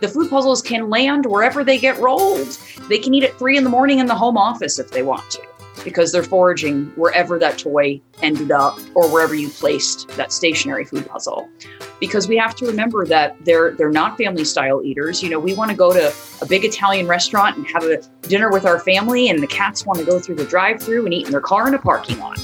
The food puzzles can land wherever they get rolled. They can eat at three in the morning in the home office if they want to, because they're foraging wherever that toy ended up or wherever you placed that stationary food puzzle. Because we have to remember that they're they're not family style eaters. You know, we want to go to a big Italian restaurant and have a dinner with our family, and the cats want to go through the drive-through and eat in their car in a parking lot.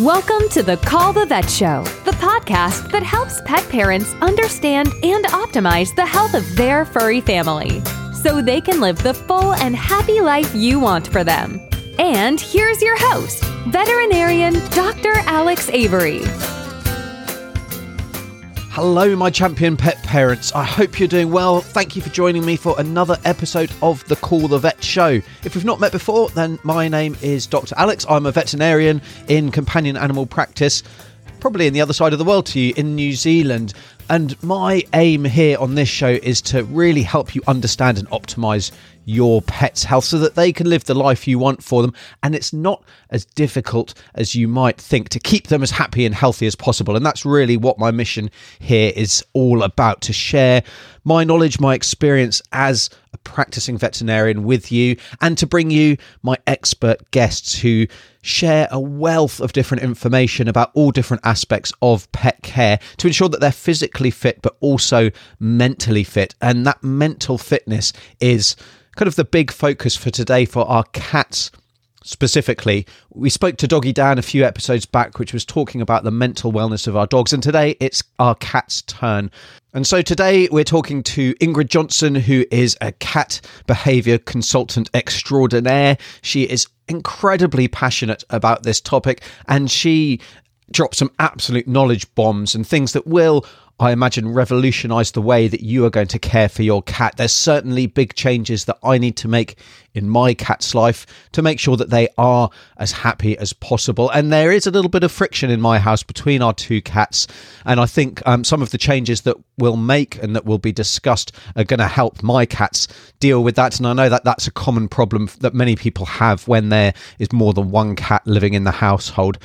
Welcome to the Call the Vet Show, the podcast that helps pet parents understand and optimize the health of their furry family so they can live the full and happy life you want for them. And here's your host, veterinarian Dr. Alex Avery. Hello, my champion pet parents. I hope you're doing well. Thank you for joining me for another episode of the Call the Vet Show. If we've not met before, then my name is Dr. Alex. I'm a veterinarian in companion animal practice, probably in the other side of the world to you, in New Zealand. And my aim here on this show is to really help you understand and optimize your pet's health so that they can live the life you want for them. And it's not as difficult as you might think to keep them as happy and healthy as possible. And that's really what my mission here is all about to share my knowledge, my experience as a practicing veterinarian with you, and to bring you my expert guests who share a wealth of different information about all different aspects of pet care to ensure that they're physically fit but also mentally fit. And that mental fitness is kind of the big focus for today for our cats specifically. We spoke to Doggy Dan a few episodes back, which was talking about the mental wellness of our dogs, and today it's our cat's turn. And so today we're talking to Ingrid Johnson, who is a cat behavior consultant extraordinaire. She is incredibly passionate about this topic and she drops some absolute knowledge bombs and things that will I imagine, revolutionize the way that you are going to care for your cat. There's certainly big changes that I need to make in my cat's life to make sure that they are as happy as possible. And there is a little bit of friction in my house between our two cats. And I think um, some of the changes that we'll make and that will be discussed are going to help my cats deal with that. And I know that that's a common problem that many people have when there is more than one cat living in the household.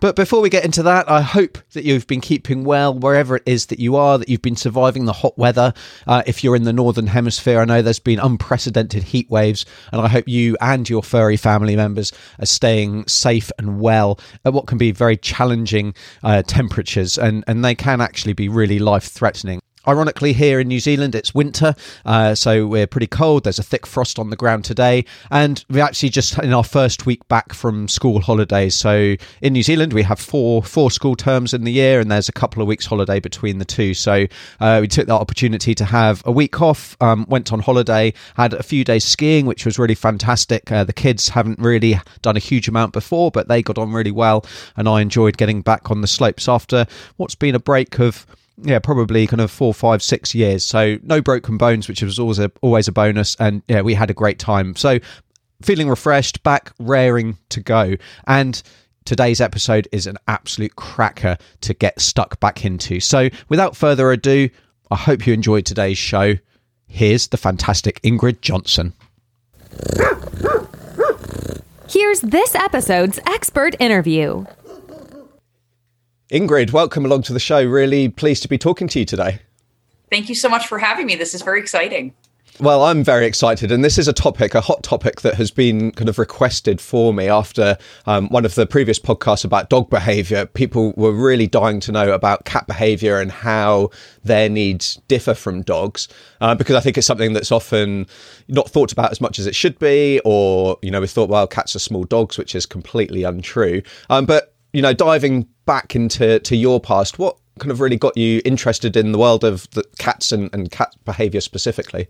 But before we get into that, I hope that you've been keeping well wherever it is that you are, that you've been surviving the hot weather. Uh, if you're in the Northern Hemisphere, I know there's been unprecedented heat waves, and I hope you and your furry family members are staying safe and well at what can be very challenging uh, temperatures, and, and they can actually be really life threatening. Ironically, here in New Zealand, it's winter, uh, so we're pretty cold. There's a thick frost on the ground today, and we're actually just in our first week back from school holidays. So in New Zealand, we have four four school terms in the year, and there's a couple of weeks holiday between the two. So uh, we took that opportunity to have a week off, um, went on holiday, had a few days skiing, which was really fantastic. Uh, the kids haven't really done a huge amount before, but they got on really well, and I enjoyed getting back on the slopes after what's been a break of yeah, probably kind of four, five, six years. So no broken bones, which was always a always a bonus. And yeah, we had a great time. So feeling refreshed, back raring to go. And today's episode is an absolute cracker to get stuck back into. So without further ado, I hope you enjoyed today's show. Here's the fantastic Ingrid Johnson. Here's this episode's expert interview. Ingrid, welcome along to the show. Really pleased to be talking to you today. Thank you so much for having me. This is very exciting. Well, I'm very excited, and this is a topic, a hot topic that has been kind of requested for me after um, one of the previous podcasts about dog behavior. People were really dying to know about cat behavior and how their needs differ from dogs, uh, because I think it's something that's often not thought about as much as it should be, or, you know, we thought, well, cats are small dogs, which is completely untrue. Um, but, you know, diving back into to your past, what kind of really got you interested in the world of the cats and, and cat behavior specifically?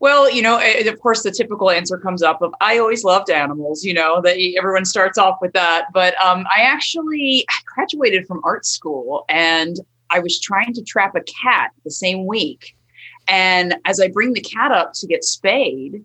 Well, you know, of course, the typical answer comes up of I always loved animals. You know that everyone starts off with that. But um, I actually graduated from art school, and I was trying to trap a cat the same week. And as I bring the cat up to get spayed,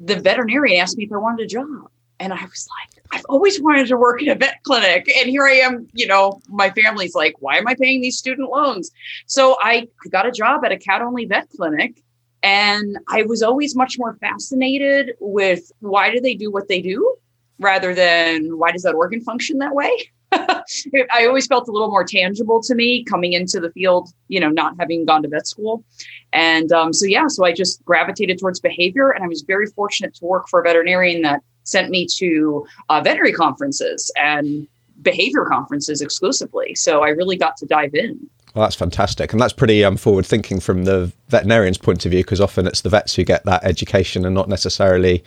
the veterinarian asked me if I wanted a job, and I was like, I've always wanted to work in a vet clinic. And here I am, you know, my family's like, why am I paying these student loans? So I got a job at a cat only vet clinic. And I was always much more fascinated with why do they do what they do rather than why does that organ function that way? I always felt a little more tangible to me coming into the field, you know, not having gone to vet school. And um, so, yeah, so I just gravitated towards behavior. And I was very fortunate to work for a veterinarian that sent me to uh, veterinary conferences and behavior conferences exclusively. So I really got to dive in. Well, that's fantastic. And that's pretty um, forward thinking from the veterinarian's point of view, because often it's the vets who get that education and not necessarily,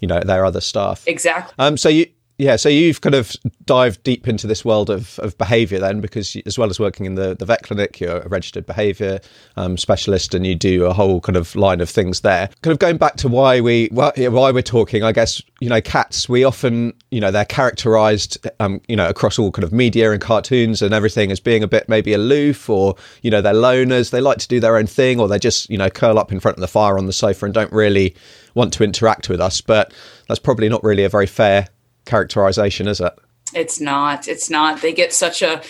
you know, their other staff. Exactly. Um, so you, yeah, so you've kind of dived deep into this world of, of behaviour then, because as well as working in the, the vet clinic, you're a registered behaviour um, specialist, and you do a whole kind of line of things there. Kind of going back to why we why, we're talking, I guess you know, cats. We often you know they're characterised um, you know across all kind of media and cartoons and everything as being a bit maybe aloof, or you know they're loners. They like to do their own thing, or they just you know curl up in front of the fire on the sofa and don't really want to interact with us. But that's probably not really a very fair characterization, is it? It's not. It's not. They get such a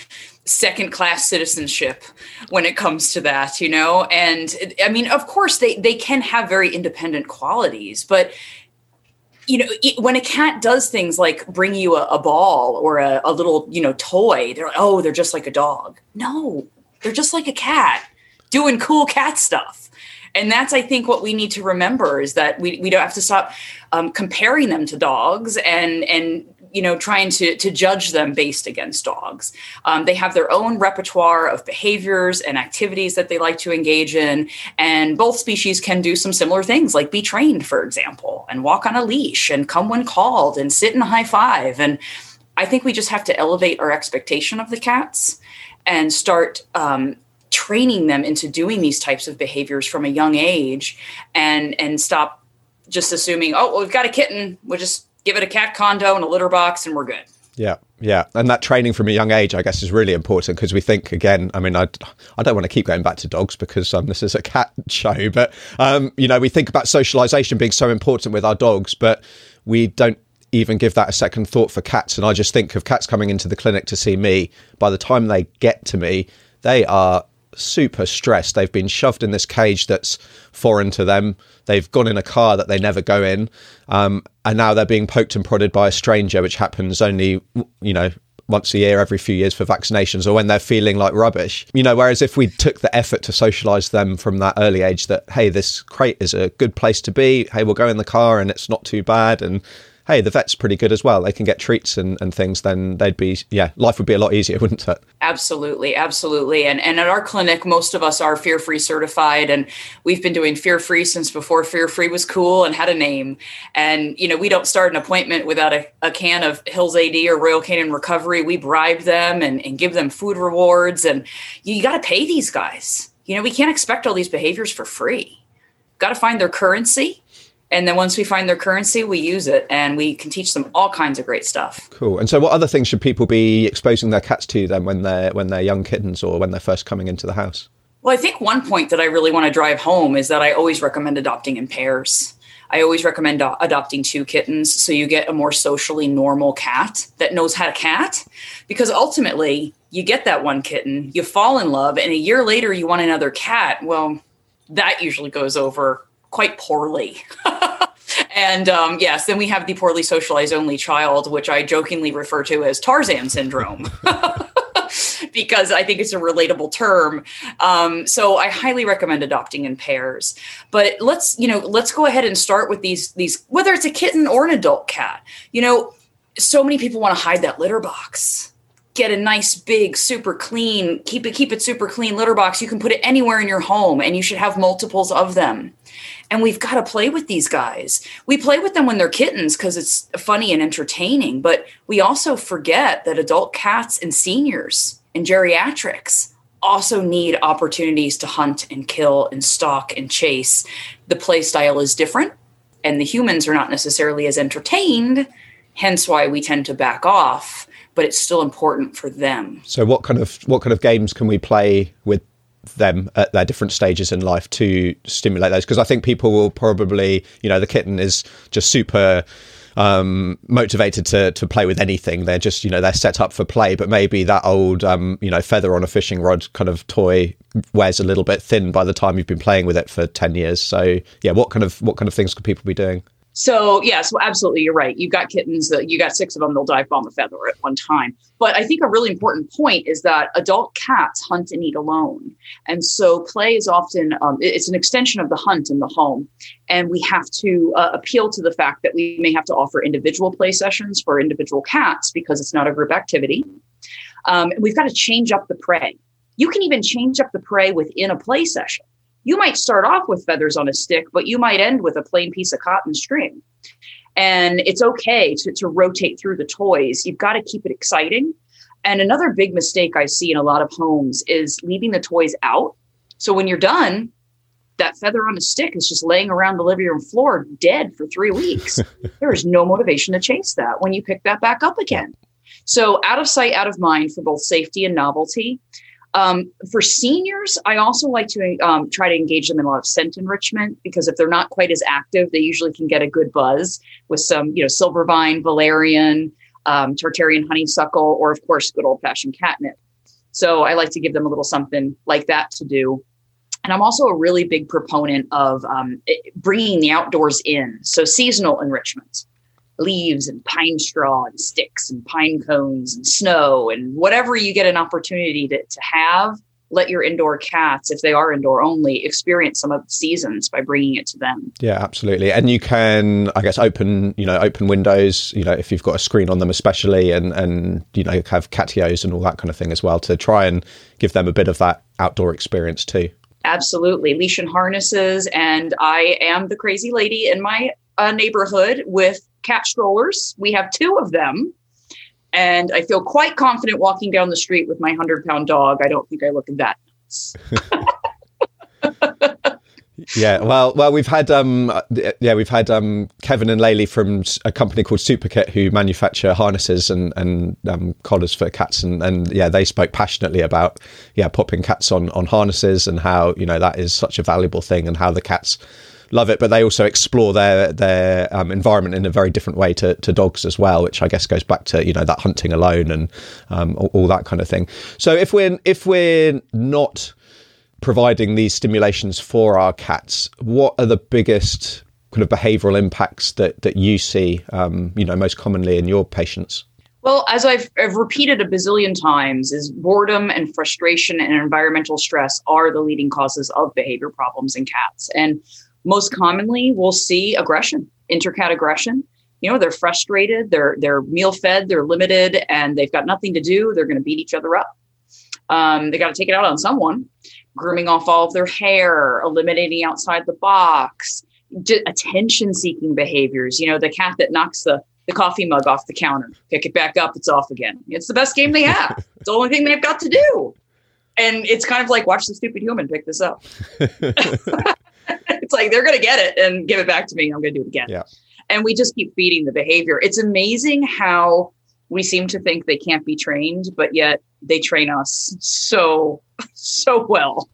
second class citizenship when it comes to that, you know? And I mean, of course, they, they can have very independent qualities, but you know, when a cat does things like bring you a, a ball or a, a, little, you know, toy, they're like, oh, they're just like a dog. No, they're just like a cat doing cool cat stuff. And that's, I think, what we need to remember is that we, we don't have to stop um, comparing them to dogs and and you know trying to to judge them based against dogs. Um, they have their own repertoire of behaviors and activities that they like to engage in. And both species can do some similar things like be trained for example and walk on a leash and come when called and sit and high five. And i think we just have to elevate our expectation of the cats and start um, training them into doing these types of behaviors from a young age and and stop just assuming, oh, well, we've got a kitten, we'll just give it a cat condo and a litter box and we're good. Yeah, yeah, and that training from a young age, I guess, is really important because we think again. I mean, I, I don't want to keep going back to dogs because um, this is a cat show, but um, you know, we think about socialization being so important with our dogs, but we don't even give that a second thought for cats. And I just think of cats coming into the clinic to see me. By the time they get to me, they are super stressed. They've been shoved in this cage that's foreign to them. They've gone in a car that they never go in, um, and now they're being poked and prodded by a stranger, which happens only, you know, once a year, every few years for vaccinations, or when they're feeling like rubbish. You know, whereas if we took the effort to socialize them from that early age, that hey, this crate is a good place to be. Hey, we'll go in the car and it's not too bad, and hey, the vet's pretty good as well. They can get treats and, and things. Then they'd be, yeah, life would be a lot easier, wouldn't it? Absolutely, absolutely. And and at our clinic, most of us are fear free certified, and we've been doing fear free since before fear free was cool and had a name. And you know, we don't start an appointment without a, a can of Hills AD or Royal Canin Recovery. We bribe them and, and give them food rewards, and you got to pay these guys. You know, we can't expect all these behaviors for free. Got to find their currency and then once we find their currency we use it and we can teach them all kinds of great stuff cool and so what other things should people be exposing their cats to then when they're when they're young kittens or when they're first coming into the house well i think one point that i really want to drive home is that i always recommend adopting in pairs I always recommend do- adopting two kittens so you get a more socially normal cat that knows how to cat. Because ultimately, you get that one kitten, you fall in love, and a year later, you want another cat. Well, that usually goes over quite poorly. and um, yes, then we have the poorly socialized only child, which I jokingly refer to as Tarzan syndrome. because I think it's a relatable term. Um, so I highly recommend adopting in pairs. But let's, you know, let's go ahead and start with these these whether it's a kitten or an adult cat. You know, so many people want to hide that litter box. Get a nice big super clean, keep it keep it super clean litter box. You can put it anywhere in your home and you should have multiples of them and we've got to play with these guys. We play with them when they're kittens because it's funny and entertaining, but we also forget that adult cats and seniors and geriatrics also need opportunities to hunt and kill and stalk and chase. The play style is different, and the humans are not necessarily as entertained, hence why we tend to back off. But it's still important for them. So, what kind of what kind of games can we play with them at their different stages in life to stimulate those because I think people will probably you know the kitten is just super um, motivated to to play with anything. They're just you know they're set up for play, but maybe that old um, you know feather on a fishing rod kind of toy wears a little bit thin by the time you've been playing with it for ten years. So yeah, what kind of what kind of things could people be doing? So yes, so absolutely, you're right. You've got kittens that you got six of them. They'll dive bomb a feather at one time. But I think a really important point is that adult cats hunt and eat alone, and so play is often um, it's an extension of the hunt in the home, and we have to uh, appeal to the fact that we may have to offer individual play sessions for individual cats because it's not a group activity. Um, we've got to change up the prey. You can even change up the prey within a play session you might start off with feathers on a stick, but you might end with a plain piece of cotton string. And it's okay to, to rotate through the toys. You've got to keep it exciting. And another big mistake I see in a lot of homes is leaving the toys out. So when you're done, that feather on a stick is just laying around the living room floor dead for three weeks. there is no motivation to chase that when you pick that back up again. So out of sight, out of mind for both safety and novelty. Um, for seniors, I also like to um, try to engage them in a lot of scent enrichment because if they're not quite as active, they usually can get a good buzz with some, you know, silver vine, valerian, um, Tartarian honeysuckle, or of course, good old fashioned catnip. So I like to give them a little something like that to do. And I'm also a really big proponent of um, bringing the outdoors in. So seasonal enrichment leaves and pine straw and sticks and pine cones and snow and whatever you get an opportunity to, to have let your indoor cats if they are indoor only experience some of the seasons by bringing it to them. Yeah absolutely. And you can i guess open you know open windows you know if you've got a screen on them especially and and you know have catios and all that kind of thing as well to try and give them a bit of that outdoor experience too. Absolutely. Leash and harnesses. And i am the crazy lady in my uh, neighborhood with cat strollers. We have two of them. And I feel quite confident walking down the street with my 100 pound dog. I don't think I look that nuts. yeah, well, well, we've had um, yeah, we've had um, Kevin and Laylee from a company called Superkit who manufacture harnesses and and um, collars for cats, and and yeah, they spoke passionately about yeah, popping cats on on harnesses and how you know that is such a valuable thing, and how the cats love it, but they also explore their their um, environment in a very different way to, to dogs as well, which I guess goes back to you know that hunting alone and um, all, all, that kind of thing. So if we're if we're not providing these stimulations for our cats, what are the biggest kind of behavioural impacts that that you see, um, you know, most commonly in your patients? Well, as I've, I've, repeated a bazillion times, is boredom and frustration and environmental stress are the leading causes of behavior problems in cats. And most commonly we'll see aggression, intercat aggression. You know, they're frustrated, they're they're meal fed, they're limited, and they've got nothing to do. They're going to beat each other up. Um, they got to take it out on someone, grooming off all of their hair, eliminating outside the box, attention seeking behaviors. You know, the cat that knocks the the coffee mug off the counter, pick it back up, it's off again. It's the best game they have. it's the only thing they've got to do. And it's kind of like watch the stupid human pick this up. it's like they're going to get it and give it back to me. I'm going to do it again. Yeah. And we just keep feeding the behavior. It's amazing how we seem to think they can't be trained, but yet they train us so so well,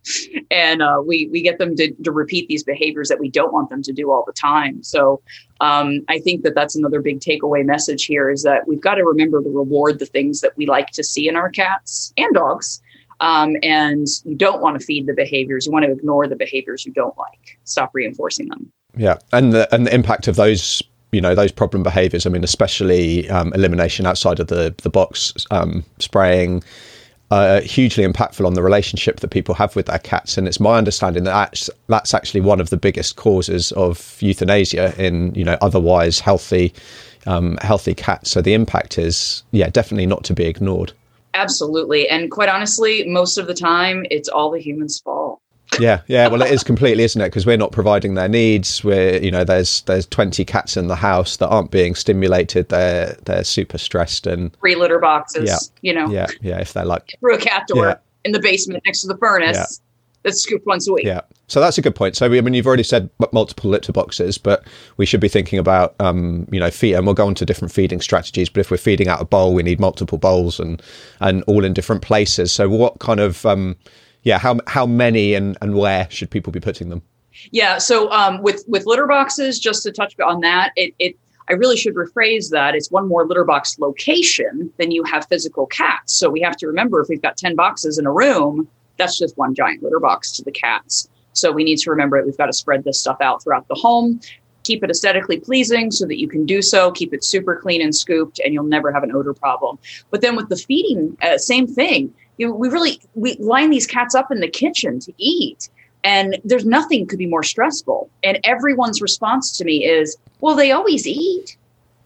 and uh, we we get them to, to repeat these behaviors that we don't want them to do all the time. So um, I think that that's another big takeaway message here is that we've got to remember to reward the things that we like to see in our cats and dogs um, and you don't want to feed the behaviors. You want to ignore the behaviors you don't like. Stop reinforcing them. Yeah, and the and the impact of those you know those problem behaviors. I mean, especially um, elimination outside of the the box, um, spraying. Uh, hugely impactful on the relationship that people have with their cats, and it's my understanding that that's, that's actually one of the biggest causes of euthanasia in you know otherwise healthy, um, healthy cats. So the impact is yeah definitely not to be ignored. Absolutely. And quite honestly, most of the time, it's all the humans' fault. yeah, yeah. Well, it is completely, isn't it? Because we're not providing their needs. We're, you know, there's there's 20 cats in the house that aren't being stimulated. They're they're super stressed and free litter boxes. Yeah, you know. Yeah, yeah. If they're like through a cat door yeah. in the basement next to the furnace. Yeah that's scooped once a week. Yeah. So that's a good point. So I mean, you've already said multiple litter boxes, but we should be thinking about, um, you know, feed, and we'll go on to different feeding strategies. But if we're feeding out a bowl, we need multiple bowls and and all in different places. So what kind of, um, yeah, how how many and and where should people be putting them? Yeah. So um, with with litter boxes, just to touch on that, it it I really should rephrase that. It's one more litter box location than you have physical cats. So we have to remember if we've got 10 boxes in a room, that's just one giant litter box to the cats. So we need to remember that we've got to spread this stuff out throughout the home. keep it aesthetically pleasing so that you can do so, keep it super clean and scooped, and you'll never have an odor problem. But then with the feeding, uh, same thing. You know, we really we line these cats up in the kitchen to eat, and there's nothing could be more stressful. And everyone's response to me is, "Well, they always eat."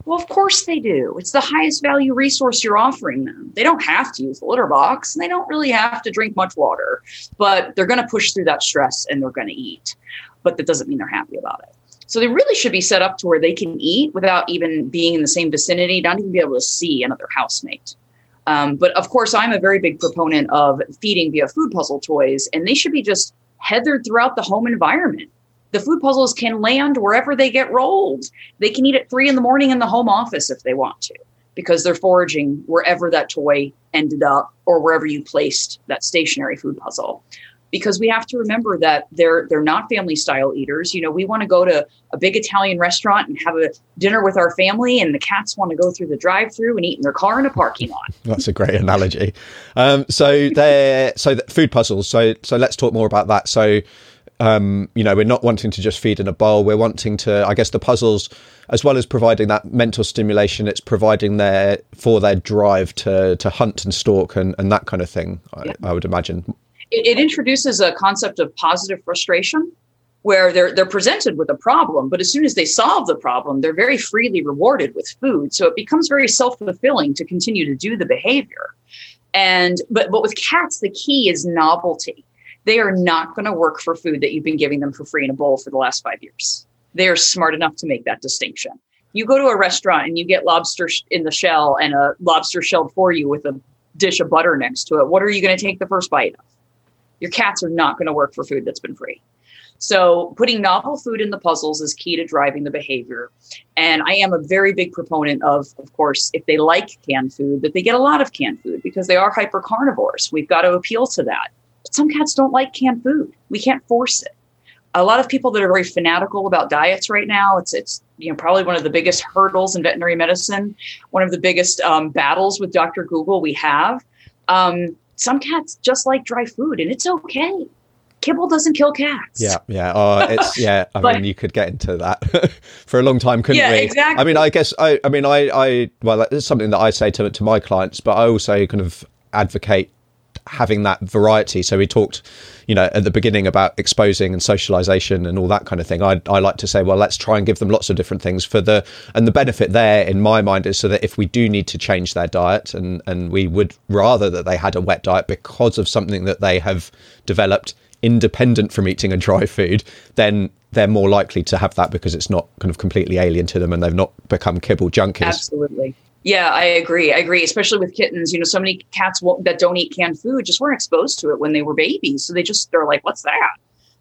Well, of course they do. It's the highest value resource you're offering them. They don't have to use the litter box and they don't really have to drink much water, but they're going to push through that stress and they're going to eat. But that doesn't mean they're happy about it. So they really should be set up to where they can eat without even being in the same vicinity, not even be able to see another housemate. Um, but of course, I'm a very big proponent of feeding via food puzzle toys, and they should be just heathered throughout the home environment. The food puzzles can land wherever they get rolled. They can eat at three in the morning in the home office if they want to, because they're foraging wherever that toy ended up or wherever you placed that stationary food puzzle because we have to remember that they're they're not family style eaters. You know, we want to go to a big Italian restaurant and have a dinner with our family, and the cats want to go through the drive through and eat in their car in a parking lot. That's a great analogy. Um, so they're so the food puzzles. So so let's talk more about that. So. Um, you know, we're not wanting to just feed in a bowl. We're wanting to, I guess, the puzzles, as well as providing that mental stimulation, it's providing their for their drive to to hunt and stalk and, and that kind of thing. Yeah. I, I would imagine it, it introduces a concept of positive frustration where they're they're presented with a problem but as soon as they solve the problem they're very freely rewarded with food so it becomes very self-fulfilling to continue to do the behavior and but but with cats the key is novelty they are not going to work for food that you've been giving them for free in a bowl for the last 5 years they are smart enough to make that distinction you go to a restaurant and you get lobster in the shell and a lobster shelled for you with a dish of butter next to it what are you going to take the first bite of your cats are not going to work for food that's been free. So, putting novel food in the puzzles is key to driving the behavior. And I am a very big proponent of, of course, if they like canned food, that they get a lot of canned food because they are hyper carnivores. We've got to appeal to that. But some cats don't like canned food. We can't force it. A lot of people that are very fanatical about diets right now, it's it's you know probably one of the biggest hurdles in veterinary medicine, one of the biggest um, battles with Dr. Google we have. Um, some cats just like dry food and it's okay kibble doesn't kill cats. Yeah, yeah. Oh, it's yeah. I but, mean, you could get into that for a long time, couldn't yeah, we? exactly. I mean, I guess I. I mean, I. I well, it's something that I say to to my clients, but I also kind of advocate having that variety. So we talked, you know, at the beginning about exposing and socialization and all that kind of thing. I, I like to say, well, let's try and give them lots of different things for the, and the benefit there in my mind is so that if we do need to change their diet and, and we would rather that they had a wet diet because of something that they have developed independent from eating a dry food, then they're more likely to have that because it's not kind of completely alien to them and they've not become kibble junkies. Absolutely. Yeah, I agree. I agree, especially with kittens. You know, so many cats that don't eat canned food just weren't exposed to it when they were babies. So they just, they're like, what's that?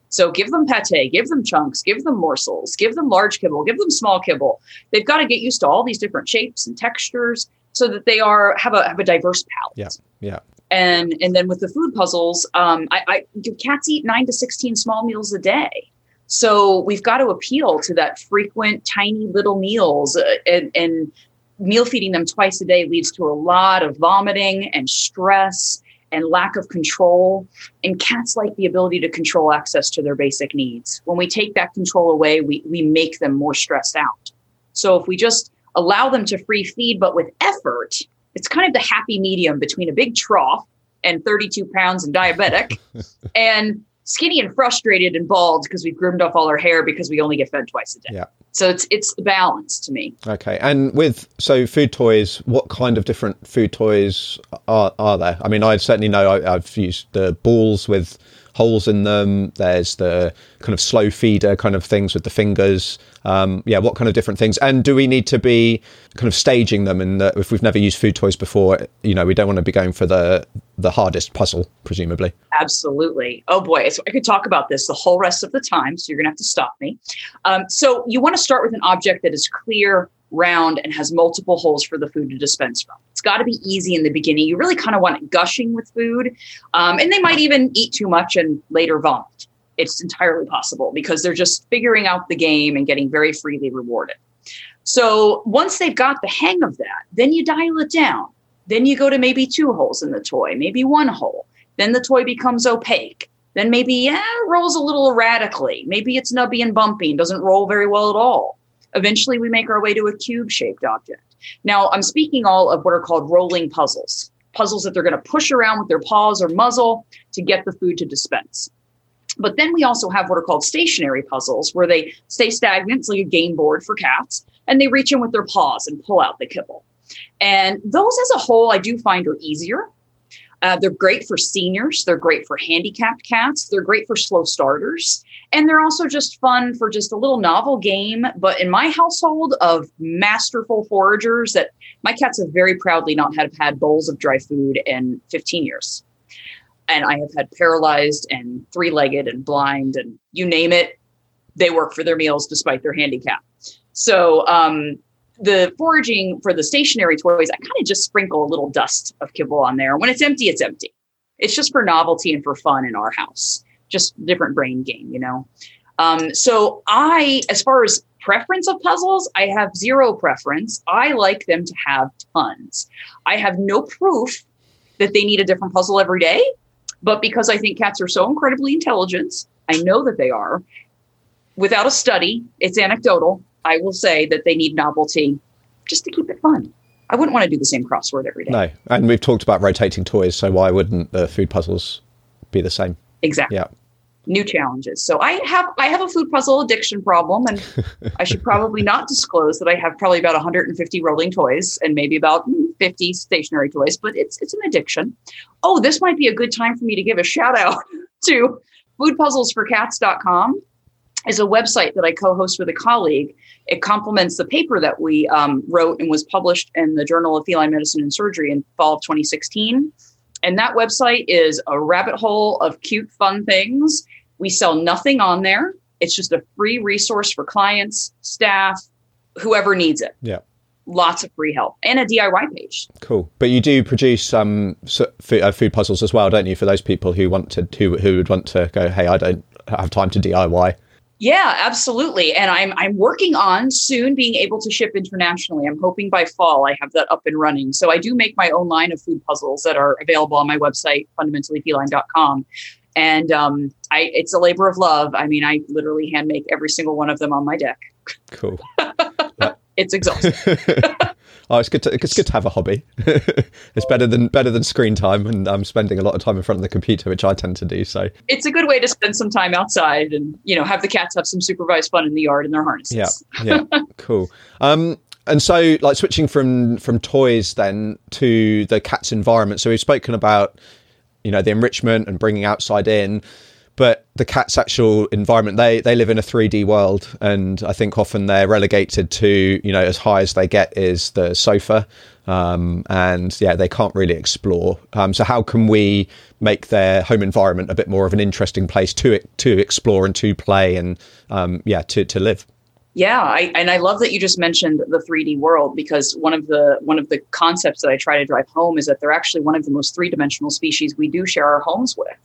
So give them pate, give them chunks, give them morsels, give them large kibble, give them small kibble. They've got to get used to all these different shapes and textures so that they are have a have a diverse palate. Yeah, yeah. And and then with the food puzzles, um, I, I cats eat nine to sixteen small meals a day. So we've got to appeal to that frequent, tiny little meals uh, and, and meal feeding them twice a day leads to a lot of vomiting and stress and lack of control. And cats like the ability to control access to their basic needs. When we take that control away, we, we make them more stressed out. So if we just allow them to free feed, but with effort, it's kind of the happy medium between a big trough and 32 pounds and diabetic and skinny and frustrated and bald because we've groomed off all our hair because we only get fed twice a day. Yeah. So it's it's the balance to me. Okay. And with so food toys, what kind of different food toys are are there? I mean, I certainly know I, I've used the balls with holes in them. There's the kind of slow feeder kind of things with the fingers. Um, yeah, what kind of different things? And do we need to be kind of staging them? And if we've never used food toys before, you know, we don't want to be going for the the hardest puzzle, presumably. Absolutely. Oh boy, so I could talk about this the whole rest of the time. So you're gonna have to stop me. Um, so you want to start with an object that is clear, round, and has multiple holes for the food to dispense from. It's got to be easy in the beginning. You really kind of want it gushing with food. Um, and they might even eat too much and later vomit. It's entirely possible because they're just figuring out the game and getting very freely rewarded. So once they've got the hang of that, then you dial it down. Then you go to maybe two holes in the toy, maybe one hole. Then the toy becomes opaque. then maybe yeah, rolls a little erratically. Maybe it's nubby and bumpy and doesn't roll very well at all. Eventually, we make our way to a cube shaped object. Now, I'm speaking all of what are called rolling puzzles puzzles that they're going to push around with their paws or muzzle to get the food to dispense. But then we also have what are called stationary puzzles, where they stay stagnant. It's like a game board for cats, and they reach in with their paws and pull out the kibble. And those as a whole, I do find are easier. Uh, they're great for seniors. They're great for handicapped cats. They're great for slow starters. And they're also just fun for just a little novel game. But in my household of masterful foragers, that my cats have very proudly not have had bowls of dry food in 15 years. And I have had paralyzed and three legged and blind and you name it, they work for their meals despite their handicap. So, um, the foraging for the stationary toys, I kind of just sprinkle a little dust of kibble on there. When it's empty, it's empty. It's just for novelty and for fun in our house just different brain game, you know. Um, so I, as far as preference of puzzles, I have zero preference. I like them to have tons. I have no proof that they need a different puzzle every day, but because I think cats are so incredibly intelligent, I know that they are. Without a study, it's anecdotal. I will say that they need novelty just to keep it fun. I wouldn't want to do the same crossword every day. No, and we've talked about rotating toys, so why wouldn't the food puzzles be the same? Exactly. Yeah. New challenges. So I have I have a food puzzle addiction problem, and I should probably not disclose that I have probably about 150 rolling toys and maybe about hmm, 50 stationary toys. But it's it's an addiction. Oh, this might be a good time for me to give a shout out to foodpuzzlesforcats.com is a website that I co-host with a colleague. It complements the paper that we um, wrote and was published in the Journal of Feline Medicine and Surgery in fall of 2016. And that website is a rabbit hole of cute, fun things. We sell nothing on there. It's just a free resource for clients, staff, whoever needs it. Yeah. Lots of free help and a DIY page. Cool. But you do produce um, uh, food puzzles as well, don't you? For those people who want to, who, who would want to go, hey, I don't have time to DIY. Yeah, absolutely. And I'm I'm working on soon being able to ship internationally. I'm hoping by fall I have that up and running. So I do make my own line of food puzzles that are available on my website, fundamentallyfeline.com. And um, I, it's a labor of love. I mean, I literally hand make every single one of them on my deck. Cool. it's exhausting. oh, it's good. To, it's good to have a hobby. it's better than better than screen time, and I'm spending a lot of time in front of the computer, which I tend to do. So it's a good way to spend some time outside, and you know, have the cats have some supervised fun in the yard in their harnesses. Yeah, yeah, cool. Um, and so, like switching from from toys then to the cat's environment. So we've spoken about you know the enrichment and bringing outside in but the cat's actual environment they they live in a 3d world and i think often they're relegated to you know as high as they get is the sofa. Um, and yeah they can't really explore. Um, so how can we make their home environment a bit more of an interesting place to to explore and to play and um, yeah to, to live yeah, I, and I love that you just mentioned the 3D world because one of the one of the concepts that I try to drive home is that they're actually one of the most three dimensional species we do share our homes with.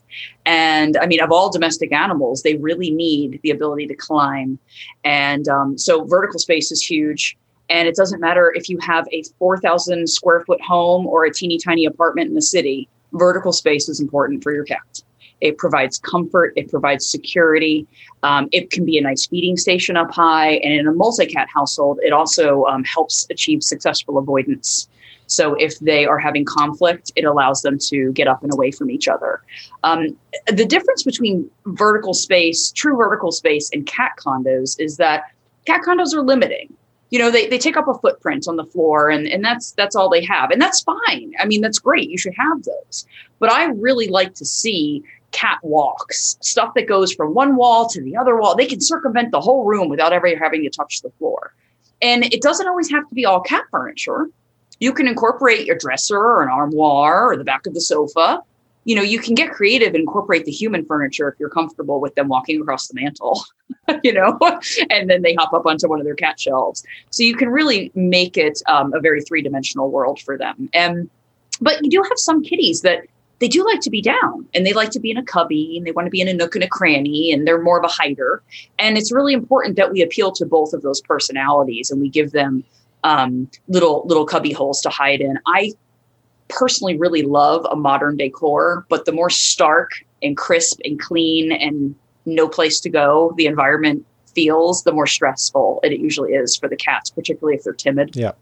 And I mean, of all domestic animals, they really need the ability to climb, and um, so vertical space is huge. And it doesn't matter if you have a 4,000 square foot home or a teeny tiny apartment in the city. Vertical space is important for your cat. It provides comfort. It provides security. Um, it can be a nice feeding station up high. And in a multi cat household, it also um, helps achieve successful avoidance. So if they are having conflict, it allows them to get up and away from each other. Um, the difference between vertical space, true vertical space, and cat condos is that cat condos are limiting. You know, they, they take up a footprint on the floor and, and that's that's all they have. And that's fine. I mean, that's great. You should have those. But I really like to see catwalks, stuff that goes from one wall to the other wall. They can circumvent the whole room without ever having to touch the floor. And it doesn't always have to be all cat furniture. You can incorporate your dresser or an armoire or the back of the sofa. You know, you can get creative and incorporate the human furniture if you're comfortable with them walking across the mantle, you know, and then they hop up onto one of their cat shelves. So you can really make it um, a very three dimensional world for them. And but you do have some kitties that they do like to be down and they like to be in a cubby and they want to be in a nook and a cranny and they're more of a hider. And it's really important that we appeal to both of those personalities and we give them um, little little cubby holes to hide in. I personally really love a modern decor, but the more stark and crisp and clean and no place to go the environment feels, the more stressful it usually is for the cats, particularly if they're timid. Yeah.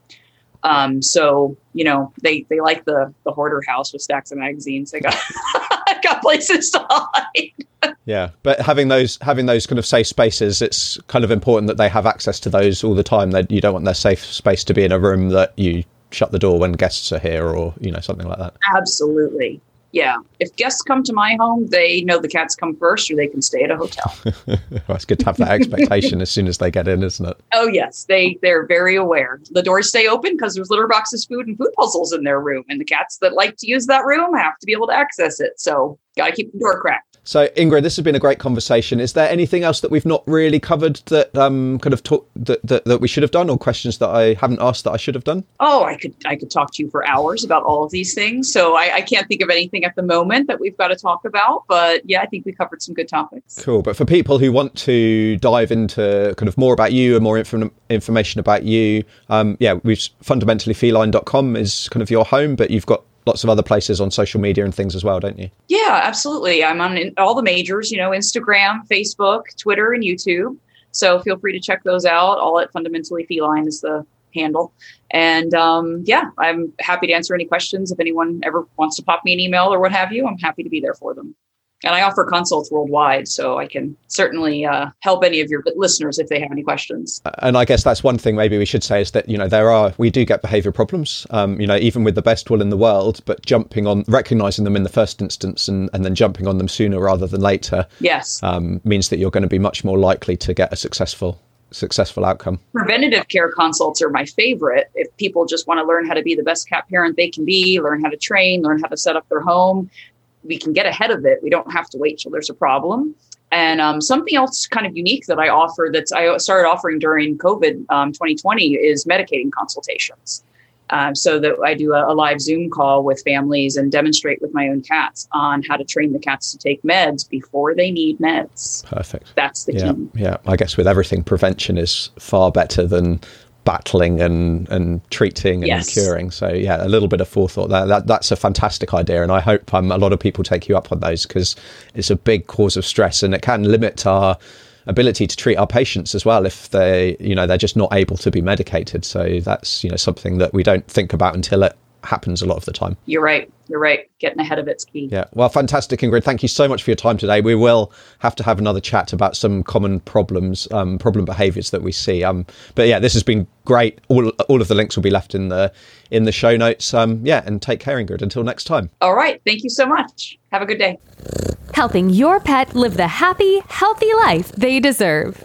Um, so you know they they like the the hoarder house with stacks of magazines. They got got places to hide. yeah, but having those having those kind of safe spaces, it's kind of important that they have access to those all the time. That you don't want their safe space to be in a room that you shut the door when guests are here, or you know something like that. Absolutely. Yeah. If guests come to my home, they know the cats come first or they can stay at a hotel. well, it's good to have that expectation as soon as they get in, isn't it? Oh yes. They they're very aware. The doors stay open because there's litter boxes, food, and food puzzles in their room. And the cats that like to use that room have to be able to access it. So gotta keep the door cracked. So, Ingrid, this has been a great conversation. Is there anything else that we've not really covered that um, kind of talk, that, that, that we should have done, or questions that I haven't asked that I should have done? Oh, I could I could talk to you for hours about all of these things. So I, I can't think of anything at the moment that we've got to talk about. But yeah, I think we covered some good topics. Cool. But for people who want to dive into kind of more about you and more inf- information about you, um, yeah, we've fundamentally feline.com is kind of your home, but you've got lots of other places on social media and things as well, don't you? Yeah, absolutely. I'm on all the majors, you know, Instagram, Facebook, Twitter, and YouTube. So feel free to check those out. All at Fundamentally Feline is the handle. And um, yeah, I'm happy to answer any questions. If anyone ever wants to pop me an email or what have you, I'm happy to be there for them and I offer consults worldwide, so I can certainly uh, help any of your listeners if they have any questions. And I guess that's one thing maybe we should say is that you know there are we do get behaviour problems, um, you know, even with the best will in the world, but jumping on recognizing them in the first instance and, and then jumping on them sooner rather than later, yes, um, means that you're going to be much more likely to get a successful successful outcome. Preventative care consults are my favorite. If people just want to learn how to be the best cat parent they can be, learn how to train, learn how to set up their home, we can get ahead of it. We don't have to wait till there's a problem. And um, something else kind of unique that I offer that's I started offering during COVID um, 2020 is medicating consultations. Um, so that I do a, a, live Zoom call with families and demonstrate with my own cats on how to train the cats to take meds before they need meds. Perfect. That's the yeah, key. Yeah, I guess with everything, prevention is far better than battling and and treating and yes. curing. So yeah, a little bit of forethought there. That that's a fantastic idea, and I hope um, a lot of people take you up on those because it's a big cause of stress and it can limit our ability to treat our patients as well if they you know they're just not able to be medicated. So that's you know something that we don't think about until it happens a lot of the time. You're right. You're right. Getting ahead of it's key. Yeah. Well, fantastic, Ingrid. Thank you so much for your time today. We will have to have another chat about some common problems, um, problem behaviours that we see. Um, but yeah, this has been great. All all of the links will be left in the in the show notes. Um, yeah, and take care, Ingrid. Until next time. All right. Thank you so much. Have a good day. Helping your pet live the happy, healthy life they deserve.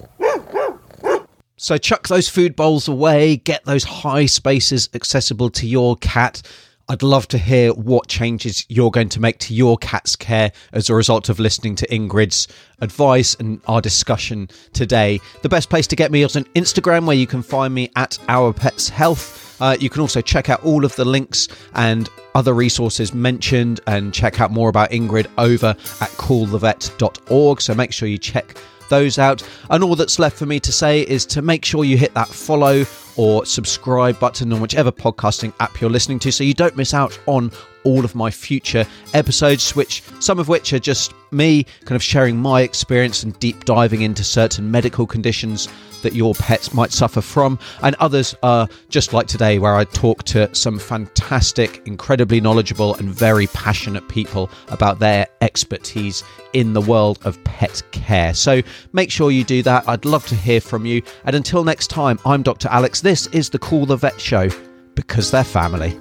So chuck those food bowls away, get those high spaces accessible to your cat. I'd love to hear what changes you're going to make to your cat's care as a result of listening to Ingrid's advice and our discussion today. The best place to get me is on Instagram, where you can find me at Our Pets Health. Uh, you can also check out all of the links and other resources mentioned and check out more about Ingrid over at callthevet.org. So make sure you check those out. And all that's left for me to say is to make sure you hit that follow or subscribe button on whichever podcasting app you're listening to so you don't miss out on all of my future episodes, which some of which are just me kind of sharing my experience and deep diving into certain medical conditions that your pets might suffer from, and others are just like today, where I talk to some fantastic, incredibly knowledgeable, and very passionate people about their expertise in the world of pet care. So make sure you do that. I'd love to hear from you. And until next time, I'm Dr. Alex. This is the Call the Vet Show because they're family.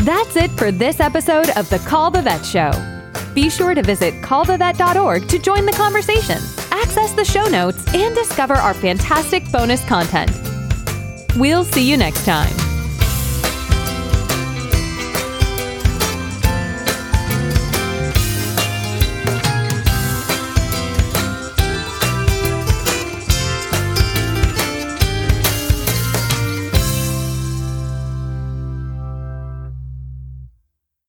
That's it for this episode of the Call the Vet Show. Be sure to visit callthevet.org to join the conversation, access the show notes, and discover our fantastic bonus content. We'll see you next time.